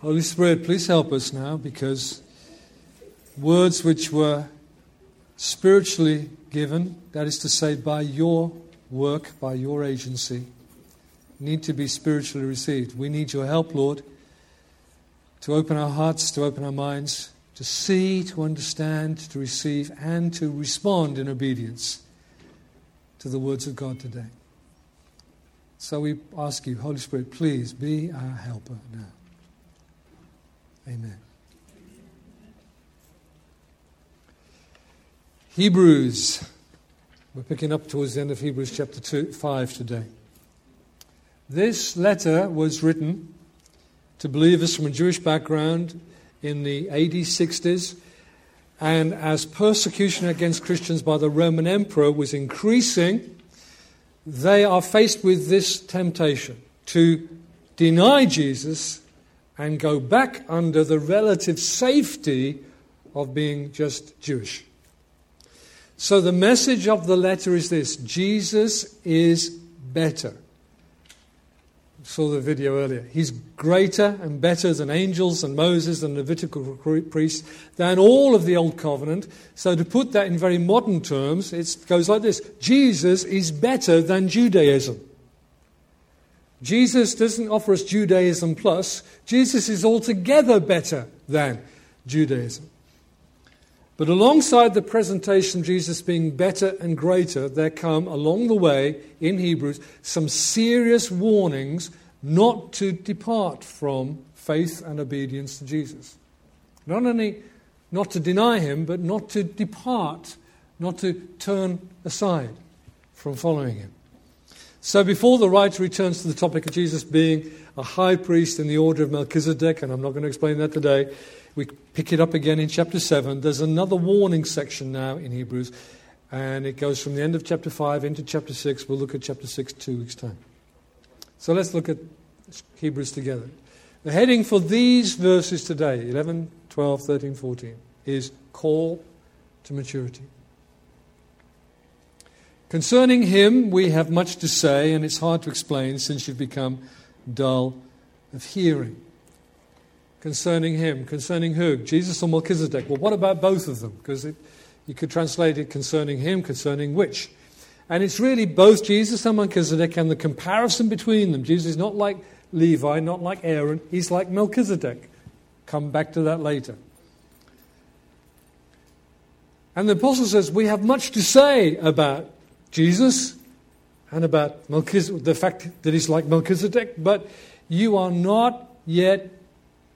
Holy Spirit, please help us now because words which were spiritually given, that is to say, by your work, by your agency, need to be spiritually received. We need your help, Lord, to open our hearts, to open our minds, to see, to understand, to receive, and to respond in obedience to the words of God today. So we ask you, Holy Spirit, please be our helper now. Amen. Hebrews. We're picking up towards the end of Hebrews chapter two, 5 today. This letter was written to believers from a Jewish background in the AD 60s, and as persecution against Christians by the Roman emperor was increasing, they are faced with this temptation to deny Jesus and go back under the relative safety of being just Jewish. So the message of the letter is this Jesus is better. Saw the video earlier. He's greater and better than angels and Moses and Levitical priests, than all of the Old Covenant. So, to put that in very modern terms, it goes like this Jesus is better than Judaism. Jesus doesn't offer us Judaism plus, Jesus is altogether better than Judaism. But alongside the presentation of Jesus being better and greater, there come along the way in Hebrews some serious warnings not to depart from faith and obedience to Jesus. Not only not to deny him, but not to depart, not to turn aside from following him. So, before the writer returns to the topic of Jesus being a high priest in the order of Melchizedek, and I'm not going to explain that today, we pick it up again in chapter 7. There's another warning section now in Hebrews, and it goes from the end of chapter 5 into chapter 6. We'll look at chapter 6 two weeks' time. So, let's look at Hebrews together. The heading for these verses today, 11, 12, 13, 14, is Call to Maturity. Concerning him, we have much to say, and it's hard to explain since you've become dull of hearing. Concerning him, concerning who? Jesus or Melchizedek? Well, what about both of them? Because you could translate it concerning him, concerning which? And it's really both Jesus and Melchizedek and the comparison between them. Jesus is not like Levi, not like Aaron, he's like Melchizedek. Come back to that later. And the apostle says, We have much to say about Jesus and about Melchizedek, the fact that he's like Melchizedek, but you are not yet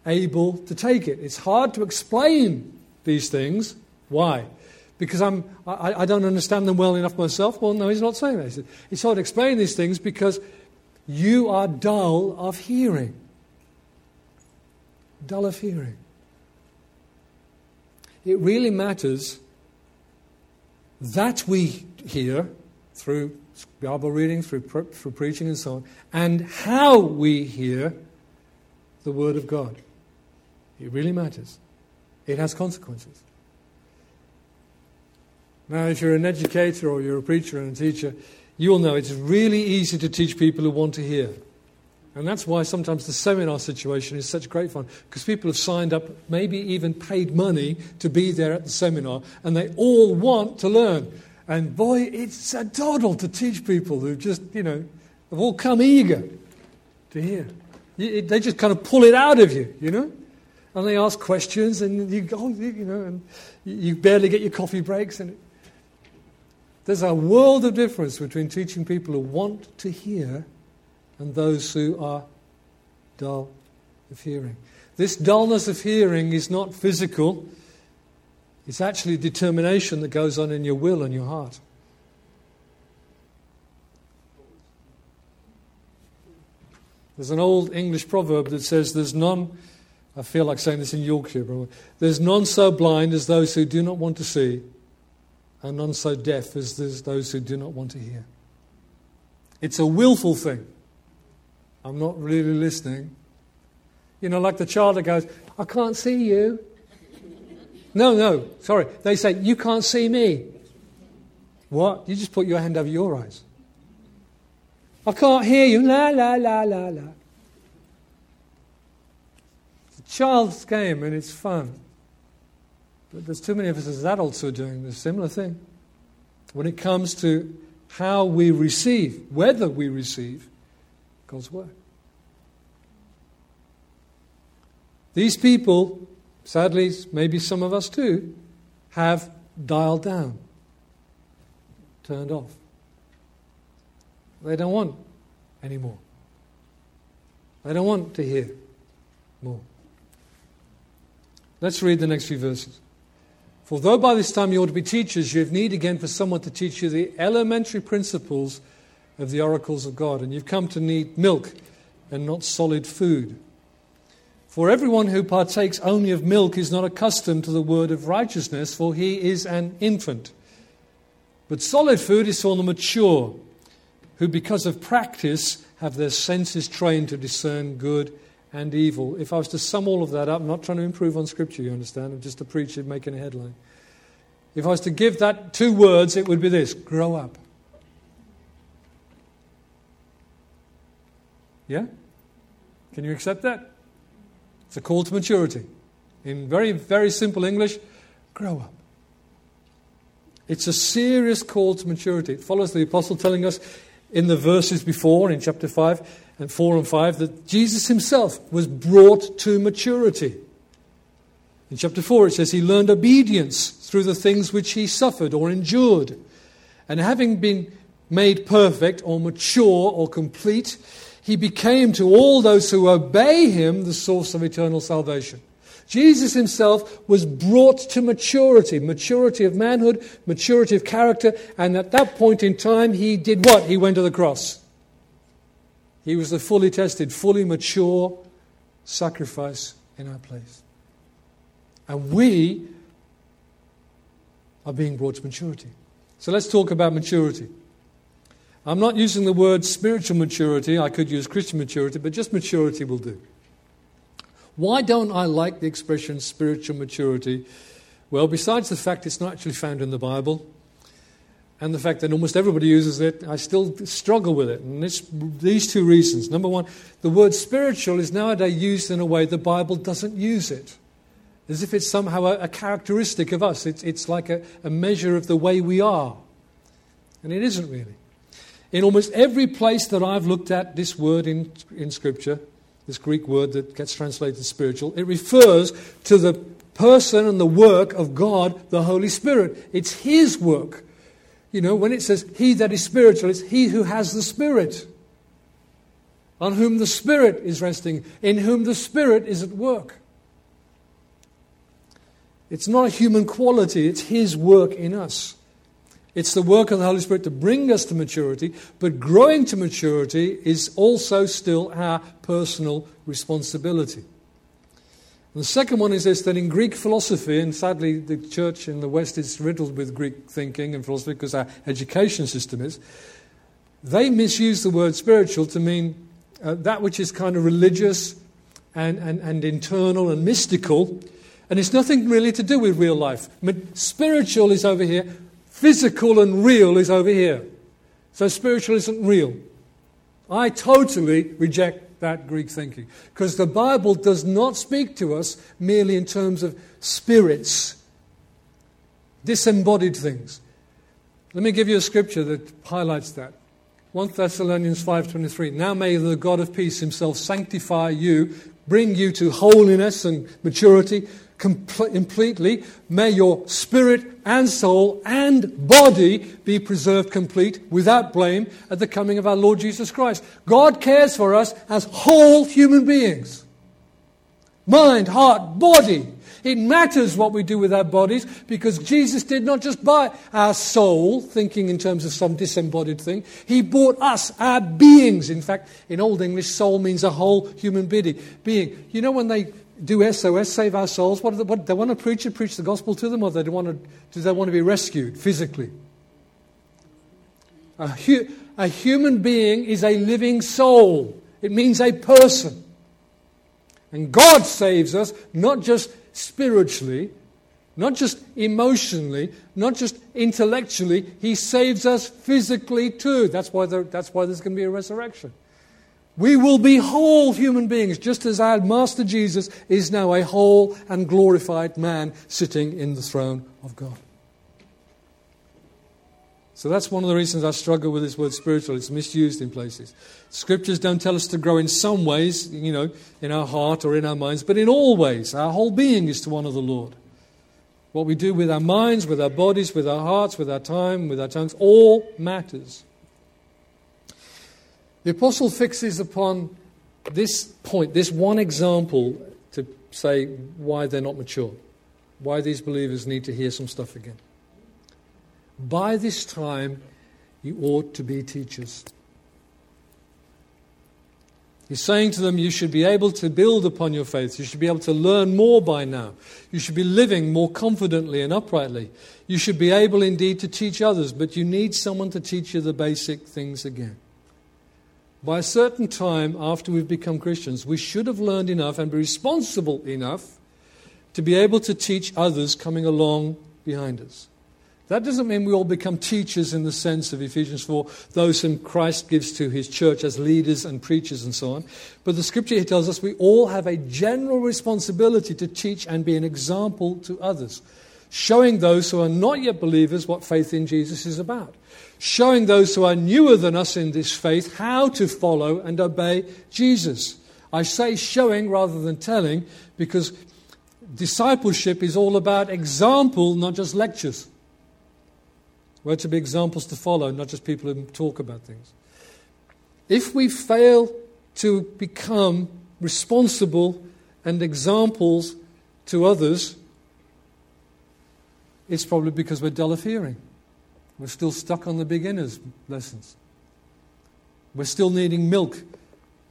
able to take it. It's hard to explain these things. Why? Because I'm, I, I don't understand them well enough myself. Well, no, he's not saying that. Said, it's hard to explain these things because you are dull of hearing. Dull of hearing. It really matters that we hear through Bible reading, through, through preaching, and so on, and how we hear the Word of God. It really matters. It has consequences. Now, if you're an educator or you're a preacher and a teacher, you'll know it's really easy to teach people who want to hear. And that's why sometimes the seminar situation is such great fun, because people have signed up, maybe even paid money to be there at the seminar, and they all want to learn. And boy, it's a doddle to teach people who just, you know, have all come eager to hear. They just kind of pull it out of you, you know? And they ask questions, and you go, oh, you know, and you barely get your coffee breaks. And there's a world of difference between teaching people who want to hear and those who are dull of hearing. This dullness of hearing is not physical, it's actually determination that goes on in your will and your heart. There's an old English proverb that says, There's none, I feel like saying this in Yorkshire, there's none so blind as those who do not want to see, and none so deaf as those who do not want to hear. It's a willful thing. I'm not really listening. You know, like the child that goes, I can't see you. No, no, sorry. They say, You can't see me. What? You just put your hand over your eyes. I can't hear you. La, la, la, la, la. It's a child's game and it's fun. But there's too many of us as adults who are doing the similar thing. When it comes to how we receive, whether we receive God's Word. These people, sadly, maybe some of us too, have dialed down, turned off. They don't want anymore. They don't want to hear more. Let's read the next few verses. For though by this time you ought to be teachers, you have need again for someone to teach you the elementary principles of the oracles of God. And you've come to need milk and not solid food. For everyone who partakes only of milk is not accustomed to the word of righteousness, for he is an infant. But solid food is for the mature, who because of practice have their senses trained to discern good and evil. If I was to sum all of that up, I'm not trying to improve on Scripture, you understand? I'm just a preacher making a headline. If I was to give that two words, it would be this grow up. Yeah? Can you accept that? It's a call to maturity. In very, very simple English, grow up. It's a serious call to maturity. It follows the apostle telling us in the verses before, in chapter 5 and 4 and 5, that Jesus himself was brought to maturity. In chapter 4, it says he learned obedience through the things which he suffered or endured. And having been made perfect or mature or complete, he became to all those who obey him the source of eternal salvation. Jesus himself was brought to maturity, maturity of manhood, maturity of character, and at that point in time, he did what? He went to the cross. He was the fully tested, fully mature sacrifice in our place. And we are being brought to maturity. So let's talk about maturity. I'm not using the word spiritual maturity, I could use Christian maturity, but just maturity will do. Why don't I like the expression spiritual maturity? Well, besides the fact it's not actually found in the Bible, and the fact that almost everybody uses it, I still struggle with it. And it's these two reasons. Number one, the word spiritual is nowadays used in a way the Bible doesn't use it, as if it's somehow a, a characteristic of us. It's, it's like a, a measure of the way we are. And it isn't really. In almost every place that I've looked at this word in, in Scripture, this Greek word that gets translated spiritual, it refers to the person and the work of God, the Holy Spirit. It's His work. You know, when it says He that is spiritual, it's He who has the Spirit, on whom the Spirit is resting, in whom the Spirit is at work. It's not a human quality, it's His work in us. It's the work of the Holy Spirit to bring us to maturity, but growing to maturity is also still our personal responsibility. And the second one is this that in Greek philosophy, and sadly the church in the West is riddled with Greek thinking and philosophy because our education system is, they misuse the word spiritual to mean uh, that which is kind of religious and, and, and internal and mystical, and it's nothing really to do with real life. Spiritual is over here, Physical and real is over here. So spiritual isn't real. I totally reject that Greek thinking because the Bible does not speak to us merely in terms of spirits, disembodied things. Let me give you a scripture that highlights that. 1 Thessalonians 5:23 Now may the God of peace himself sanctify you bring you to holiness and maturity completely. May your spirit and soul and body be preserved complete without blame at the coming of our Lord Jesus Christ. God cares for us as whole human beings mind, heart, body. It matters what we do with our bodies because Jesus did not just buy our soul, thinking in terms of some disembodied thing. He bought us, our beings. In fact, in Old English, soul means a whole human being being. You know, when they do SOS, save our souls? What, they, what they want to preach it, preach the gospel to them, or they want to, do they want to be rescued physically? A, hu- a human being is a living soul. It means a person. And God saves us not just spiritually, not just emotionally, not just intellectually, He saves us physically too. That's why, there, that's why there's going to be a resurrection. We will be whole human beings, just as our Master Jesus is now a whole and glorified man sitting in the throne of God. So that's one of the reasons I struggle with this word spiritual. It's misused in places. Scriptures don't tell us to grow in some ways, you know, in our heart or in our minds, but in all ways. Our whole being is to honor the Lord. What we do with our minds, with our bodies, with our hearts, with our time, with our tongues, all matters. The apostle fixes upon this point, this one example, to say why they're not mature, why these believers need to hear some stuff again. By this time, you ought to be teachers. He's saying to them, You should be able to build upon your faith. You should be able to learn more by now. You should be living more confidently and uprightly. You should be able indeed to teach others, but you need someone to teach you the basic things again. By a certain time after we've become Christians, we should have learned enough and be responsible enough to be able to teach others coming along behind us. That doesn't mean we all become teachers in the sense of Ephesians 4, those whom Christ gives to his church as leaders and preachers and so on. But the scripture here tells us we all have a general responsibility to teach and be an example to others, showing those who are not yet believers what faith in Jesus is about showing those who are newer than us in this faith how to follow and obey Jesus. I say showing rather than telling because discipleship is all about example, not just lectures. We're to be examples to follow, not just people who talk about things. If we fail to become responsible and examples to others, it's probably because we're dull of hearing. We're still stuck on the beginner's lessons. We're still needing milk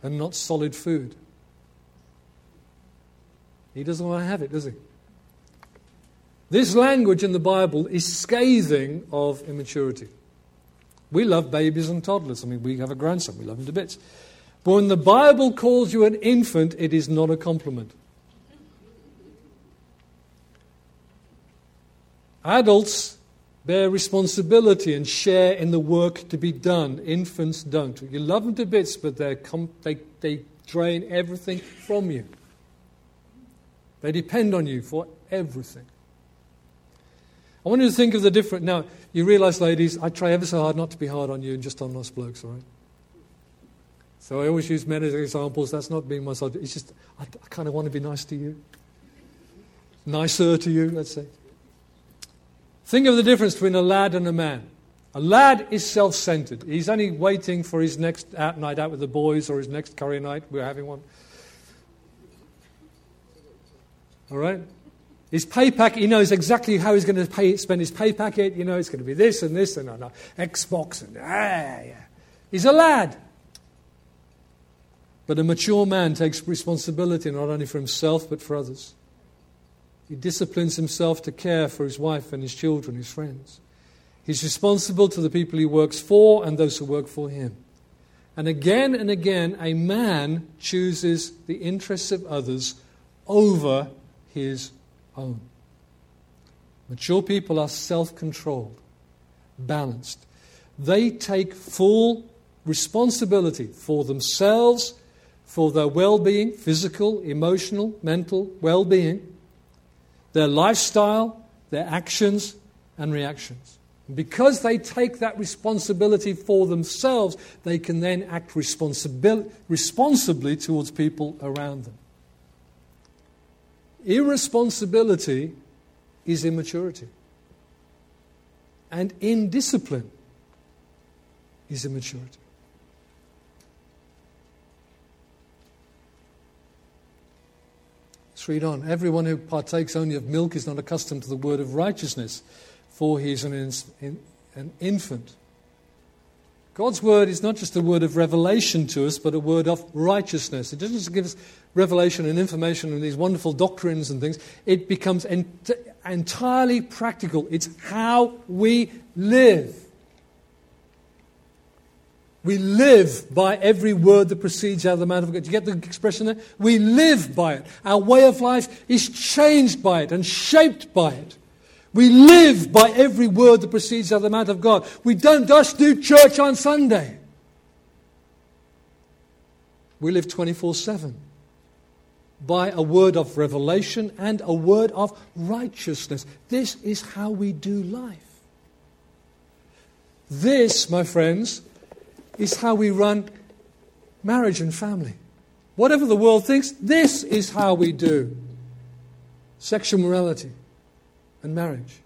and not solid food. He doesn't want to have it, does he? This language in the Bible is scathing of immaturity. We love babies and toddlers. I mean, we have a grandson, we love him to bits. But when the Bible calls you an infant, it is not a compliment. Adults bear responsibility and share in the work to be done. Infants don't. You love them to bits, but com- they, they drain everything from you. They depend on you for everything. I want you to think of the different. Now, you realize, ladies, I try ever so hard not to be hard on you and just on us blokes, all right? So I always use men as examples. That's not being my subject. It's just, I, I kind of want to be nice to you. Nicer to you, let's say. Think of the difference between a lad and a man. A lad is self centered. He's only waiting for his next out night out with the boys or his next curry night. We're having one. All right? His pay packet, he knows exactly how he's going to pay, spend his pay packet. You know, it's going to be this and this and uh, Xbox and ah, yeah. He's a lad. But a mature man takes responsibility not only for himself but for others. He disciplines himself to care for his wife and his children, his friends. He's responsible to the people he works for and those who work for him. And again and again, a man chooses the interests of others over his own. Mature people are self controlled, balanced. They take full responsibility for themselves, for their well being, physical, emotional, mental well being their lifestyle, their actions, and reactions. Because they take that responsibility for themselves, they can then act responsibil- responsibly towards people around them. Irresponsibility is immaturity. And indiscipline is immaturity. Let's read on. Everyone who partakes only of milk is not accustomed to the word of righteousness, for he is an, in, an infant. God's word is not just a word of revelation to us, but a word of righteousness. It doesn't just give us revelation and information and these wonderful doctrines and things. It becomes ent- entirely practical. It's how we live. We live by every word that proceeds out of the mouth of God. Do you get the expression there? We live by it. Our way of life is changed by it and shaped by it. We live by every word that proceeds out of the mouth of God. We don't just do church on Sunday. We live 24 7 by a word of revelation and a word of righteousness. This is how we do life. This, my friends, is how we run marriage and family. Whatever the world thinks, this is how we do sexual morality and marriage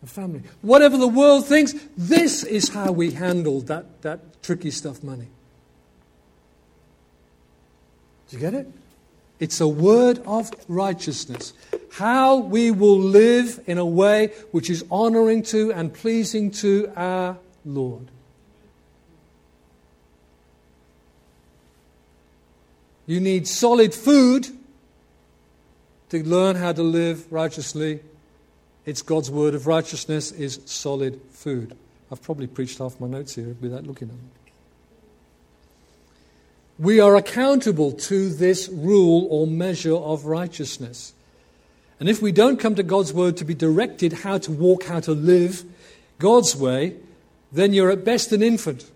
and family. Whatever the world thinks, this is how we handle that, that tricky stuff money. Do you get it? It's a word of righteousness. How we will live in a way which is honoring to and pleasing to our Lord. You need solid food to learn how to live righteously. It's God's word of righteousness is solid food. I've probably preached half my notes here without looking at them. We are accountable to this rule or measure of righteousness. And if we don't come to God's word to be directed how to walk, how to live God's way, then you're at best an infant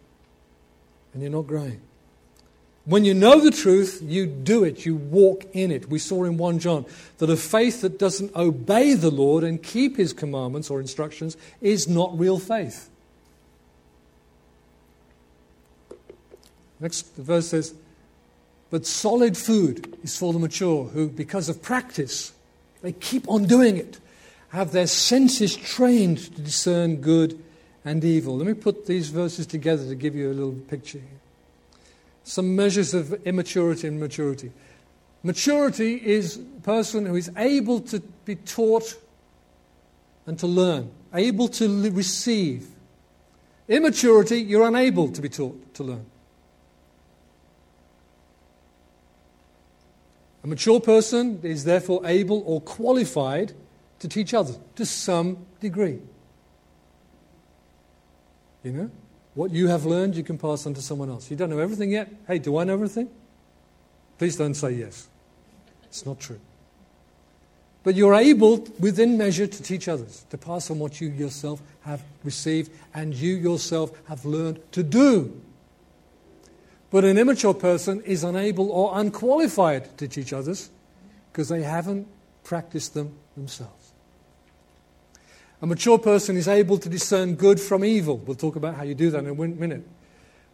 and you're not growing. When you know the truth, you do it, you walk in it. We saw in 1 John that a faith that doesn't obey the Lord and keep his commandments or instructions is not real faith. Next verse says, But solid food is for the mature, who, because of practice, they keep on doing it, have their senses trained to discern good and evil. Let me put these verses together to give you a little picture here. Some measures of immaturity and maturity. Maturity is a person who is able to be taught and to learn, able to receive. Immaturity, you're unable to be taught to learn. A mature person is therefore able or qualified to teach others to some degree. You know? What you have learned, you can pass on to someone else. You don't know everything yet? Hey, do I know everything? Please don't say yes. It's not true. But you're able, within measure, to teach others, to pass on what you yourself have received and you yourself have learned to do. But an immature person is unable or unqualified to teach others because they haven't practiced them themselves. A mature person is able to discern good from evil. We'll talk about how you do that in a minute.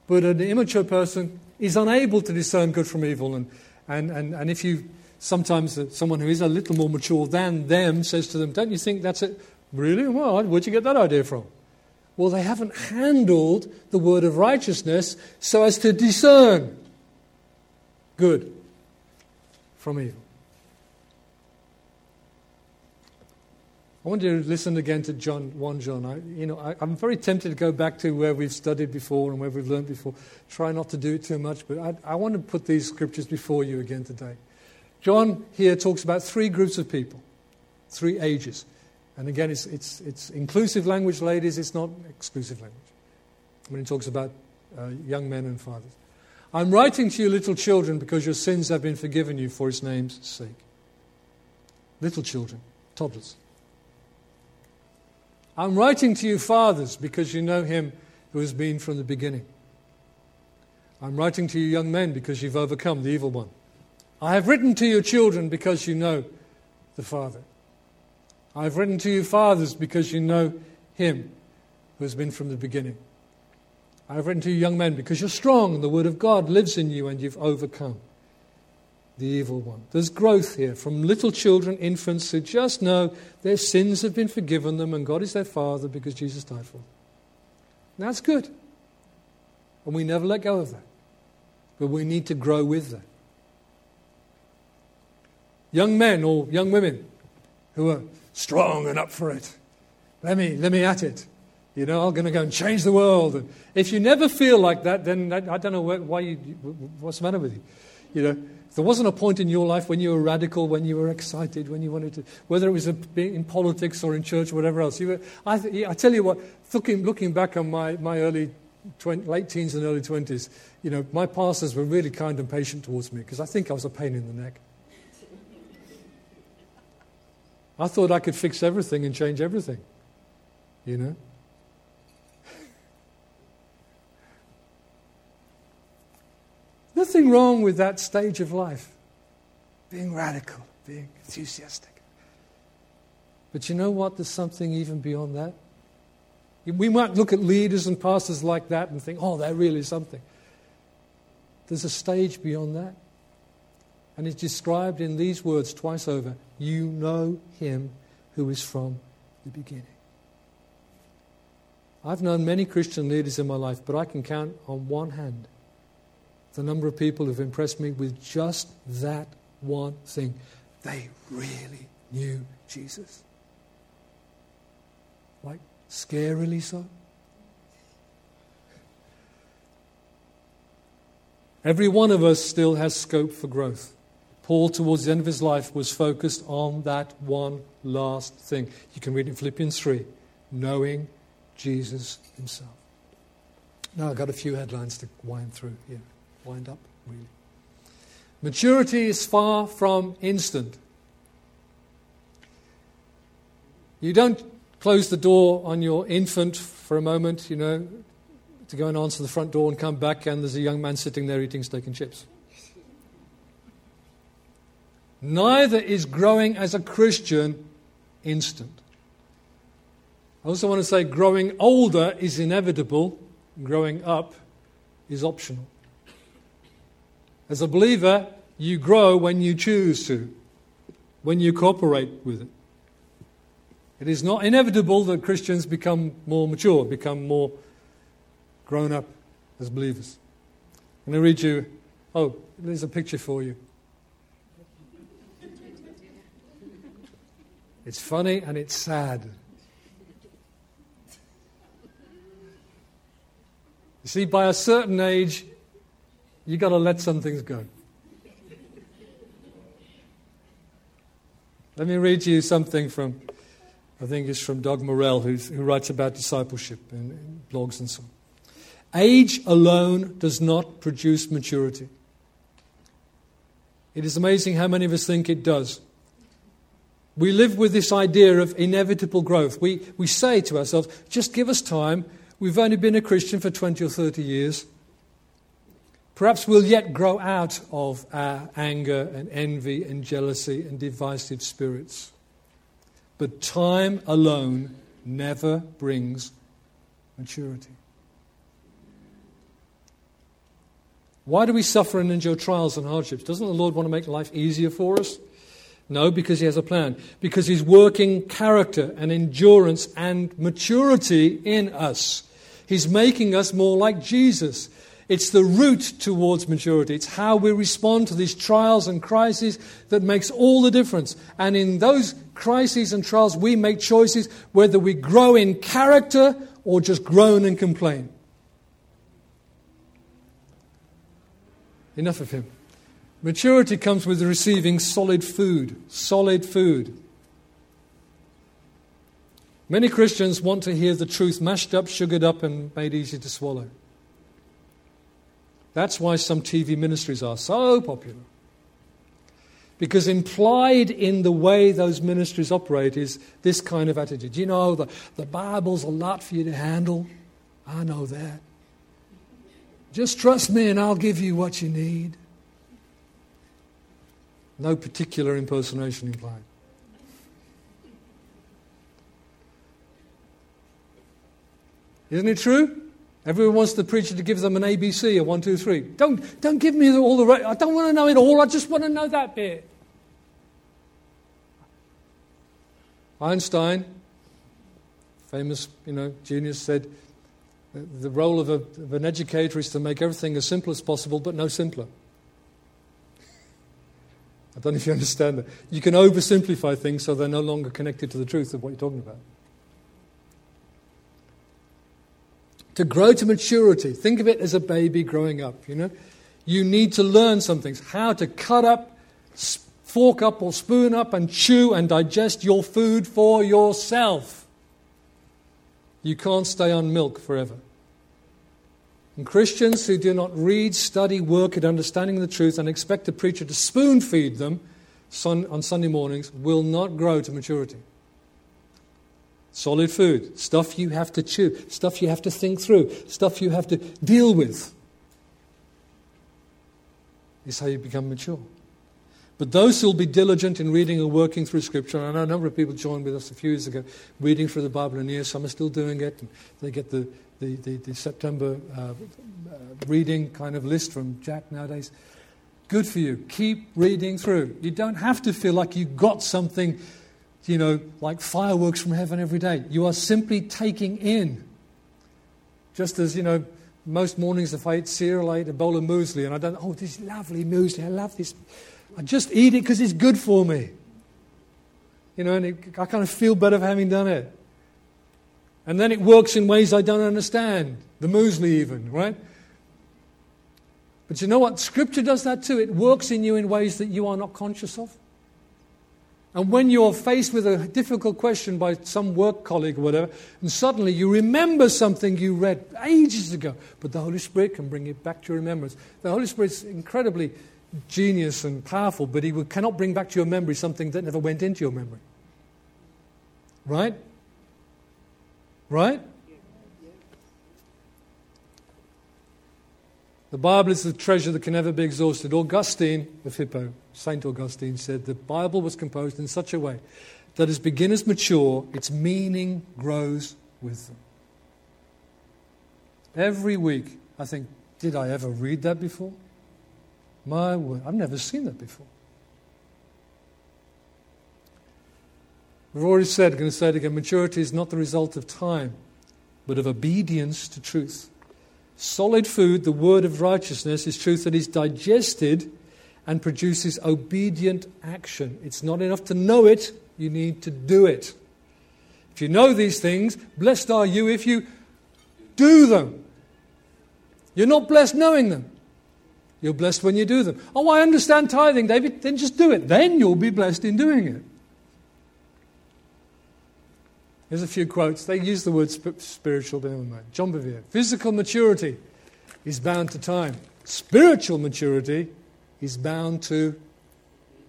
But an immature person is unable to discern good from evil. And, and, and, and if you, sometimes uh, someone who is a little more mature than them says to them, Don't you think that's it? Really? Well, where'd you get that idea from? Well, they haven't handled the word of righteousness so as to discern good from evil. I want you to listen again to John 1 John. I, you know, I, am very tempted to go back to where we've studied before and where we've learned before. Try not to do it too much, but I, I want to put these scriptures before you again today. John here talks about three groups of people, three ages. And again, it's, it's, it's inclusive language, ladies, it's not exclusive language. When he talks about uh, young men and fathers. I'm writing to you, little children, because your sins have been forgiven you for his name's sake. Little children, toddlers. I'm writing to you, fathers, because you know him who has been from the beginning. I'm writing to you, young men, because you've overcome the evil one. I have written to you, children, because you know the Father. I have written to you, fathers, because you know him who has been from the beginning. I have written to you, young men, because you're strong and the word of God lives in you and you've overcome the evil one. There's growth here from little children, infants who just know their sins have been forgiven them and God is their Father because Jesus died for them. that's good. And we never let go of that. But we need to grow with that. Young men or young women who are strong and up for it. Let me, let me at it. You know, I'm going to go and change the world. If you never feel like that, then I, I don't know why you, what's the matter with you. You know, there wasn't a point in your life when you were radical, when you were excited, when you wanted to, whether it was in politics or in church or whatever else. Were, I, I tell you what, looking, looking back on my, my early 20, late teens and early 20s, you know, my pastors were really kind and patient towards me because I think I was a pain in the neck. I thought I could fix everything and change everything, you know. Nothing wrong with that stage of life. Being radical, being enthusiastic. But you know what? There's something even beyond that. We might look at leaders and pastors like that and think, oh, they're really something. There's a stage beyond that. And it's described in these words twice over You know him who is from the beginning. I've known many Christian leaders in my life, but I can count on one hand the number of people who've impressed me with just that one thing. They really knew Jesus. Like, scarily so. Every one of us still has scope for growth. Paul, towards the end of his life, was focused on that one last thing. You can read in Philippians 3 knowing Jesus himself. Now I've got a few headlines to wind through here. Wind up, really. Maturity is far from instant. You don't close the door on your infant for a moment, you know, to go and answer the front door and come back, and there's a young man sitting there eating steak and chips. Neither is growing as a Christian instant. I also want to say growing older is inevitable, growing up is optional. As a believer, you grow when you choose to, when you cooperate with it. It is not inevitable that Christians become more mature, become more grown up as believers. I'm going to read you, oh, there's a picture for you. It's funny and it's sad. You see, by a certain age, you've got to let some things go. Let me read you something from, I think it's from Doug Morell, who writes about discipleship in, in blogs and so on. Age alone does not produce maturity. It is amazing how many of us think it does. We live with this idea of inevitable growth. We, we say to ourselves, just give us time. We've only been a Christian for 20 or 30 years. Perhaps we'll yet grow out of our anger and envy and jealousy and divisive spirits. But time alone never brings maturity. Why do we suffer and endure trials and hardships? Doesn't the Lord want to make life easier for us? No, because He has a plan. Because He's working character and endurance and maturity in us. He's making us more like Jesus. It's the route towards maturity. It's how we respond to these trials and crises that makes all the difference. And in those crises and trials, we make choices whether we grow in character or just groan and complain. Enough of him. Maturity comes with receiving solid food. Solid food. Many Christians want to hear the truth mashed up, sugared up, and made easy to swallow. That's why some TV ministries are so popular. Because implied in the way those ministries operate is this kind of attitude. You know, the, the Bible's a lot for you to handle. I know that. Just trust me and I'll give you what you need. No particular impersonation implied. Isn't it true? Everyone wants the preacher to give them an ABC, a one, two, three. Don't, don't give me all the. I don't want to know it all. I just want to know that bit. Einstein, famous, you know, genius, said the role of, a, of an educator is to make everything as simple as possible, but no simpler. I don't know if you understand that. You can oversimplify things so they're no longer connected to the truth of what you're talking about. To grow to maturity, think of it as a baby growing up, you know. You need to learn some things how to cut up, fork up, or spoon up and chew and digest your food for yourself. You can't stay on milk forever. And Christians who do not read, study, work at understanding the truth and expect a preacher to spoon feed them on Sunday mornings will not grow to maturity. Solid food, stuff you have to chew, stuff you have to think through, stuff you have to deal with. is how you become mature. But those who will be diligent in reading and working through Scripture, and I know a number of people joined with us a few years ago, reading through the Bible in a year. Some are still doing it. And they get the, the, the, the September uh, uh, reading kind of list from Jack nowadays. Good for you. Keep reading through. You don't have to feel like you've got something, you know, like fireworks from heaven every day. You are simply taking in. Just as, you know, most mornings if I eat cereal, I eat a bowl of muesli, and I don't, oh, this lovely muesli, I love this I just eat it because it's good for me. You know, and it, I kind of feel better for having done it. And then it works in ways I don't understand. The muesli, even, right? But you know what? Scripture does that too. It works in you in ways that you are not conscious of. And when you're faced with a difficult question by some work colleague or whatever, and suddenly you remember something you read ages ago, but the Holy Spirit can bring it back to your remembrance. The Holy Spirit's incredibly genius and powerful, but he cannot bring back to your memory something that never went into your memory. Right? Right? The Bible is the treasure that can never be exhausted. Augustine of Hippo, St. Augustine, said the Bible was composed in such a way that as beginners mature, its meaning grows with them. Every week, I think, did I ever read that before? My word, I've never seen that before. We've already said, going to say it again maturity is not the result of time, but of obedience to truth. Solid food, the word of righteousness, is truth that is digested and produces obedient action. It's not enough to know it, you need to do it. If you know these things, blessed are you if you do them. You're not blessed knowing them. You're blessed when you do them. Oh, I understand tithing, David. Then just do it. Then you'll be blessed in doing it. Here's a few quotes. They use the word spiritual, but never mind. John Bevere. Physical maturity is bound to time. Spiritual maturity is bound to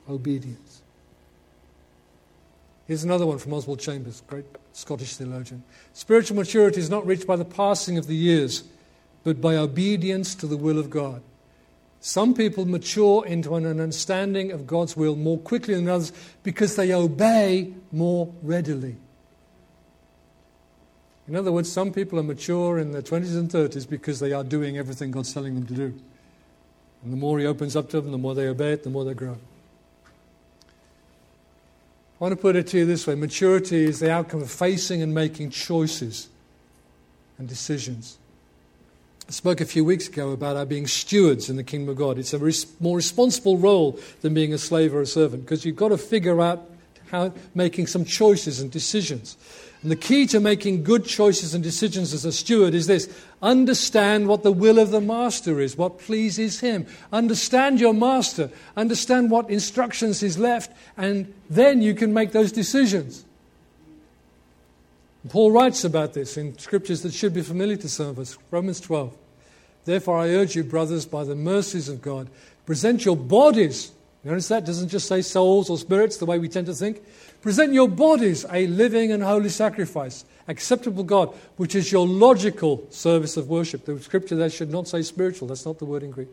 obedience. Here's another one from Oswald Chambers, great Scottish theologian. Spiritual maturity is not reached by the passing of the years, but by obedience to the will of God. Some people mature into an understanding of God's will more quickly than others because they obey more readily. In other words, some people are mature in their 20s and 30s because they are doing everything God's telling them to do. And the more He opens up to them, the more they obey it, the more they grow. I want to put it to you this way maturity is the outcome of facing and making choices and decisions. I spoke a few weeks ago about our being stewards in the kingdom of God. It's a res- more responsible role than being a slave or a servant because you've got to figure out how making some choices and decisions. And the key to making good choices and decisions as a steward is this understand what the will of the master is, what pleases him. Understand your master, understand what instructions he's left, and then you can make those decisions. Paul writes about this in scriptures that should be familiar to some of us. Romans 12. Therefore, I urge you, brothers, by the mercies of God, present your bodies. Notice that doesn't just say souls or spirits the way we tend to think. Present your bodies a living and holy sacrifice, acceptable God, which is your logical service of worship. The scripture there should not say spiritual, that's not the word in Greek.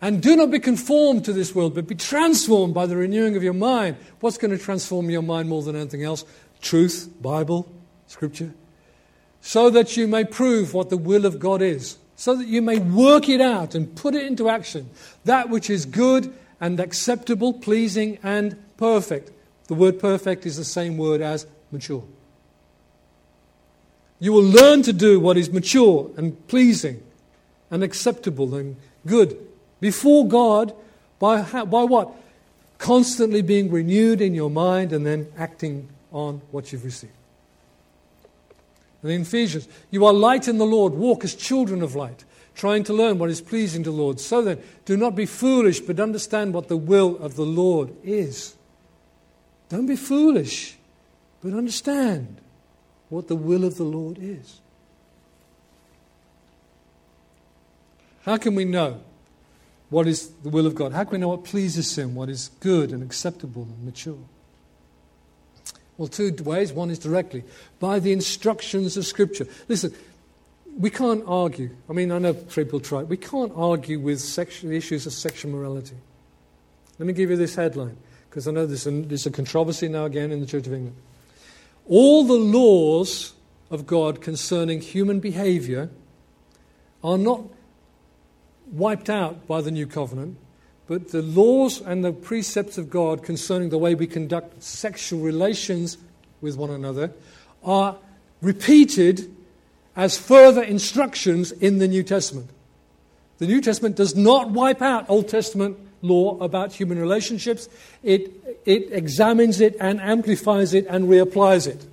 And do not be conformed to this world, but be transformed by the renewing of your mind. What's going to transform your mind more than anything else? truth, Bible, Scripture, so that you may prove what the will of God is, so that you may work it out and put it into action, that which is good and acceptable, pleasing and perfect. The word perfect is the same word as mature. You will learn to do what is mature and pleasing and acceptable and good before God by, by what? Constantly being renewed in your mind and then acting on what you've received. And in Ephesians, you are light in the Lord, walk as children of light, trying to learn what is pleasing to the Lord. So then, do not be foolish, but understand what the will of the Lord is. Don't be foolish, but understand what the will of the Lord is. How can we know what is the will of God? How can we know what pleases Him, what is good and acceptable and mature? Well, two ways. One is directly by the instructions of Scripture. Listen, we can't argue. I mean, I know people try. We can't argue with sexual issues of sexual morality. Let me give you this headline, because I know there's a, there's a controversy now again in the Church of England. All the laws of God concerning human behavior are not wiped out by the new covenant, but the laws and the precepts of God concerning the way we conduct sexual relations with one another are repeated as further instructions in the New Testament. The New Testament does not wipe out Old Testament law about human relationships, it, it examines it and amplifies it and reapplies it.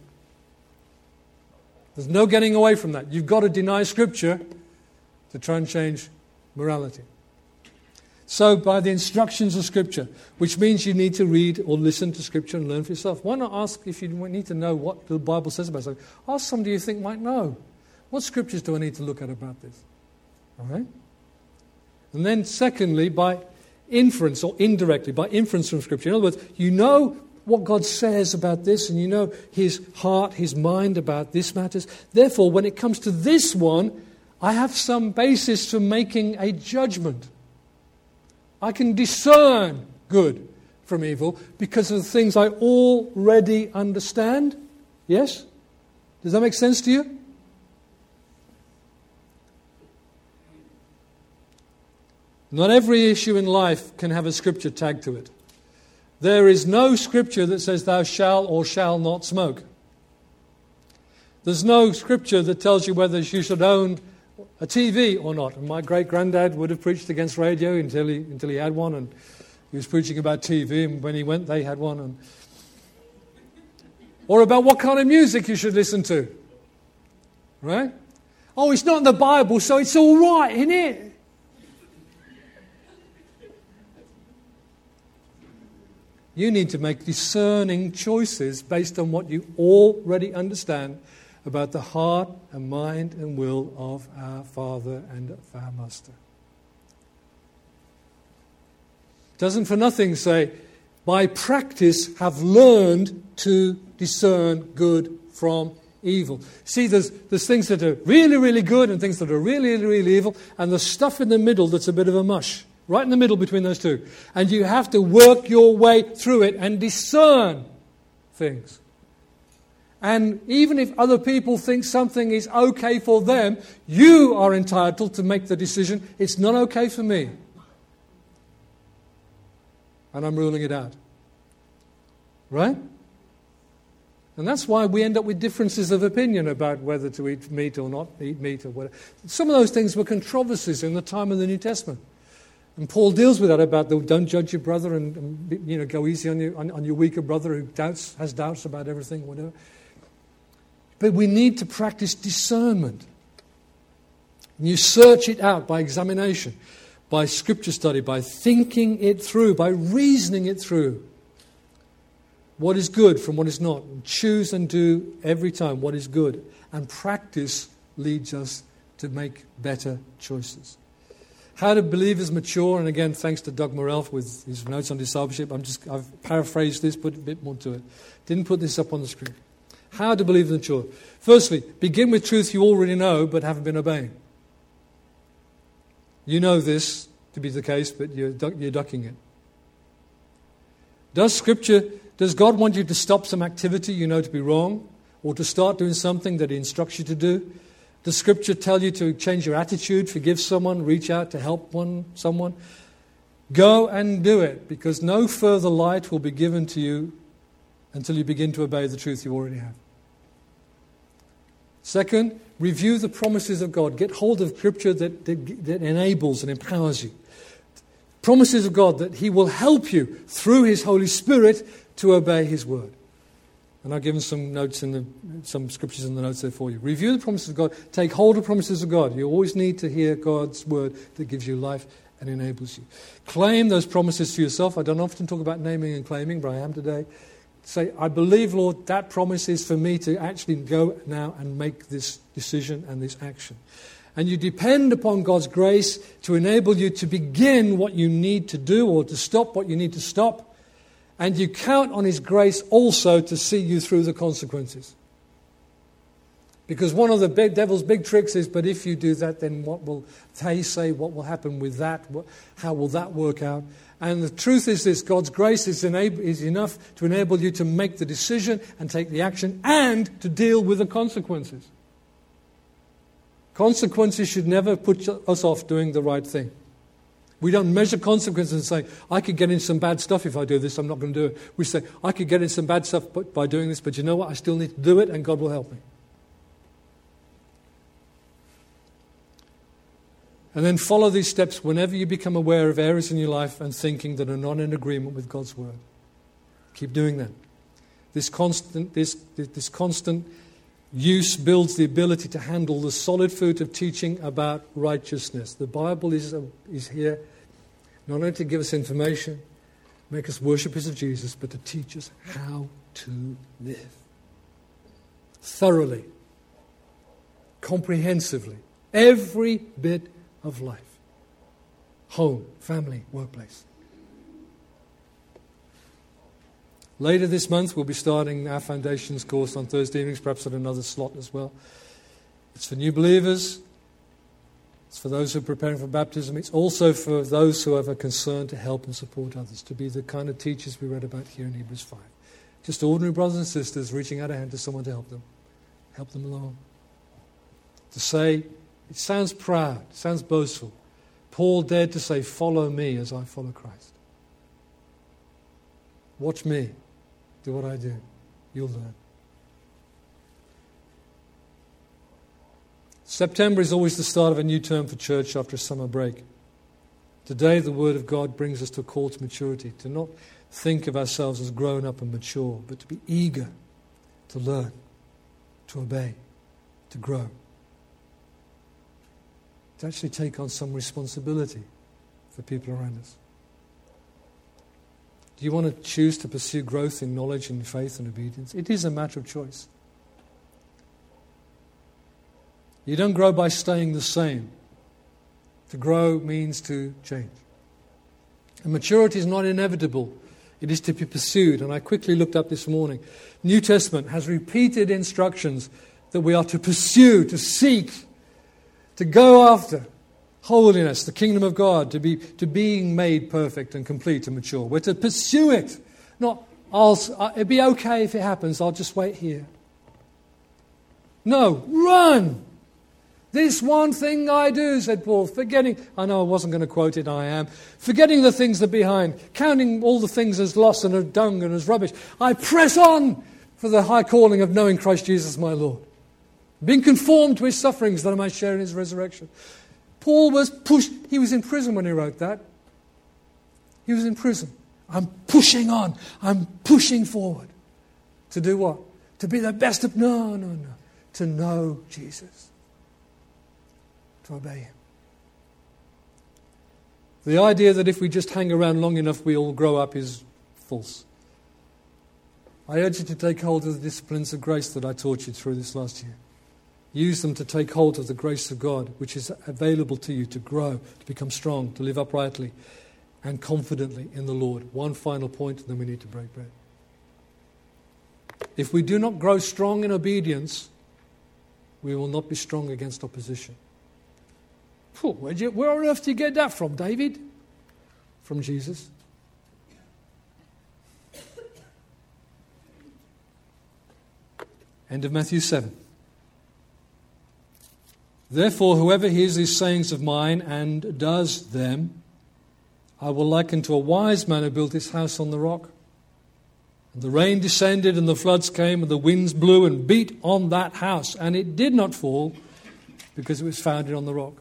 There's no getting away from that. You've got to deny Scripture to try and change morality. So, by the instructions of Scripture, which means you need to read or listen to Scripture and learn for yourself. Why not ask if you need to know what the Bible says about something? Ask somebody you think might know. What Scriptures do I need to look at about this? All right? And then, secondly, by inference or indirectly, by inference from Scripture. In other words, you know what God says about this, and you know His heart, His mind about this matters. Therefore, when it comes to this one, I have some basis for making a judgment. I can discern good from evil because of the things I already understand. Yes? Does that make sense to you? Not every issue in life can have a scripture tag to it. There is no scripture that says, Thou shalt or shall not smoke. There's no scripture that tells you whether you should own a TV or not. And my great granddad would have preached against radio until he, until he had one, and he was preaching about TV, and when he went, they had one. And... Or about what kind of music you should listen to. Right? Oh, it's not in the Bible, so it's all right, isn't it? You need to make discerning choices based on what you already understand about the heart and mind and will of our Father and of our Master. Doesn't for nothing say, by practice have learned to discern good from evil. See, there's, there's things that are really, really good and things that are really, really, really evil, and the stuff in the middle that's a bit of a mush right in the middle between those two. And you have to work your way through it and discern things. And even if other people think something is okay for them, you are entitled to make the decision it's not okay for me. And I'm ruling it out. Right? And that's why we end up with differences of opinion about whether to eat meat or not eat meat or whatever. Some of those things were controversies in the time of the New Testament. And Paul deals with that about the, don't judge your brother and, and you know, go easy on your, on, on your weaker brother who doubts, has doubts about everything, whatever. But we need to practice discernment. And you search it out by examination, by scripture study, by thinking it through, by reasoning it through. What is good from what is not. And choose and do every time what is good. And practice leads us to make better choices. How do believers mature? And again, thanks to Doug Morell with his notes on discipleship. I'm just, I've paraphrased this, put a bit more to it. Didn't put this up on the screen. How do believers mature? Firstly, begin with truth you already know but haven't been obeying. You know this to be the case, but you're, you're ducking it. Does Scripture, does God want you to stop some activity you know to be wrong? Or to start doing something that He instructs you to do? Does Scripture tell you to change your attitude, forgive someone, reach out to help one, someone? Go and do it, because no further light will be given to you until you begin to obey the truth you already have. Second, review the promises of God. Get hold of Scripture that, that, that enables and empowers you. Promises of God that He will help you through His Holy Spirit to obey His word. And I've given some notes in the, some scriptures in the notes there for you. Review the promises of God. Take hold of promises of God. You always need to hear God's word that gives you life and enables you. Claim those promises to yourself. I don't often talk about naming and claiming, but I am today. Say, I believe, Lord, that promise is for me to actually go now and make this decision and this action. And you depend upon God's grace to enable you to begin what you need to do or to stop what you need to stop and you count on His grace also to see you through the consequences. Because one of the big, devil's big tricks is, but if you do that, then what will they say? What will happen with that? How will that work out? And the truth is this God's grace is, enable, is enough to enable you to make the decision and take the action and to deal with the consequences. Consequences should never put us off doing the right thing. We don't measure consequences and say, I could get in some bad stuff if I do this, I'm not going to do it. We say, I could get in some bad stuff by doing this, but you know what? I still need to do it and God will help me. And then follow these steps whenever you become aware of areas in your life and thinking that are not in agreement with God's word. Keep doing that. This constant, this, this constant use builds the ability to handle the solid food of teaching about righteousness. The Bible is, uh, is here not only to give us information, make us worshippers of Jesus, but to teach us how to live thoroughly, comprehensively, every bit of life home, family, workplace. Later this month, we'll be starting our foundations course on Thursday evenings, perhaps at another slot as well. It's for new believers, it's for those who are preparing for baptism, it's also for those who have a concern to help and support others, to be the kind of teachers we read about here in Hebrews 5. Just ordinary brothers and sisters reaching out a hand to someone to help them, help them along. To say, it sounds proud, it sounds boastful. Paul dared to say, Follow me as I follow Christ. Watch me. Do what I do. You'll learn. September is always the start of a new term for church after a summer break. Today, the Word of God brings us to a call to maturity, to not think of ourselves as grown up and mature, but to be eager to learn, to obey, to grow to actually take on some responsibility for people around us. Do you want to choose to pursue growth in knowledge and faith and obedience? It is a matter of choice. You don't grow by staying the same. To grow means to change. And maturity is not inevitable, it is to be pursued. And I quickly looked up this morning. New Testament has repeated instructions that we are to pursue, to seek, to go after holiness, the kingdom of God, to, be, to being made perfect and complete and mature. We're to pursue it. Not, I'll, uh, it'd be okay if it happens, I'll just wait here. No, run! This one thing I do, said Paul, forgetting, I know I wasn't going to quote it, I am, forgetting the things that are behind, counting all the things as loss and as dung and as rubbish. I press on for the high calling of knowing Christ Jesus my Lord being conformed to his sufferings that I might share in his resurrection. Paul was pushed, he was in prison when he wrote that. He was in prison. I'm pushing on, I'm pushing forward. To do what? To be the best of, no, no, no. To know Jesus, to obey him. The idea that if we just hang around long enough, we all grow up is false. I urge you to take hold of the disciplines of grace that I taught you through this last year. Use them to take hold of the grace of God, which is available to you to grow, to become strong, to live uprightly and confidently in the Lord. One final point, and then we need to break bread. If we do not grow strong in obedience, we will not be strong against opposition. Where, you, where on earth do you get that from, David? From Jesus. End of Matthew 7. Therefore, whoever hears these sayings of mine and does them, I will liken to a wise man who built his house on the rock. And the rain descended, and the floods came, and the winds blew and beat on that house, and it did not fall because it was founded on the rock.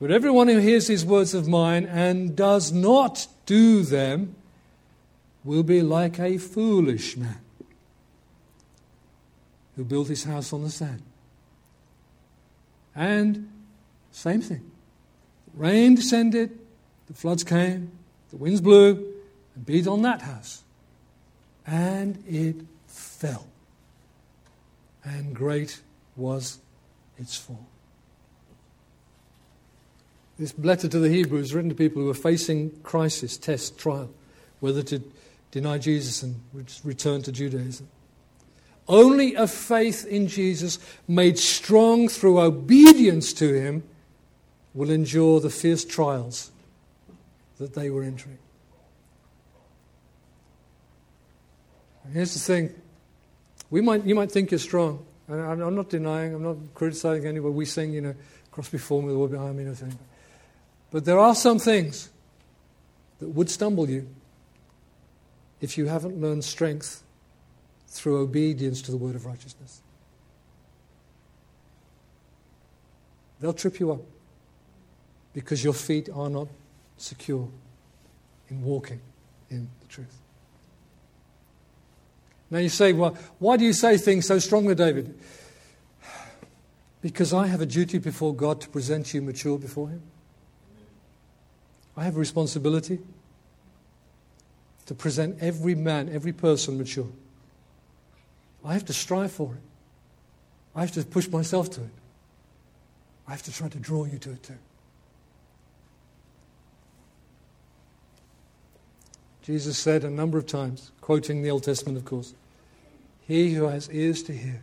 But everyone who hears these words of mine and does not do them will be like a foolish man who built his house on the sand. And same thing. Rain descended, the floods came, the winds blew and beat on that house. And it fell. And great was its fall. This letter to the Hebrews, written to people who were facing crisis, test, trial, whether to deny Jesus and return to Judaism. Only a faith in Jesus, made strong through obedience to him, will endure the fierce trials that they were entering. Here's the thing we might, you might think you're strong. And I'm, I'm not denying, I'm not criticizing anyone. We sing, you know, cross before me, the world behind me, nothing. But there are some things that would stumble you if you haven't learned strength through obedience to the word of righteousness. They'll trip you up because your feet are not secure in walking in the truth. Now you say, well, why do you say things so strongly, David? Because I have a duty before God to present you mature before Him. I have a responsibility to present every man, every person mature. I have to strive for it. I have to push myself to it. I have to try to draw you to it too. Jesus said a number of times, quoting the Old Testament, of course, He who has ears to hear,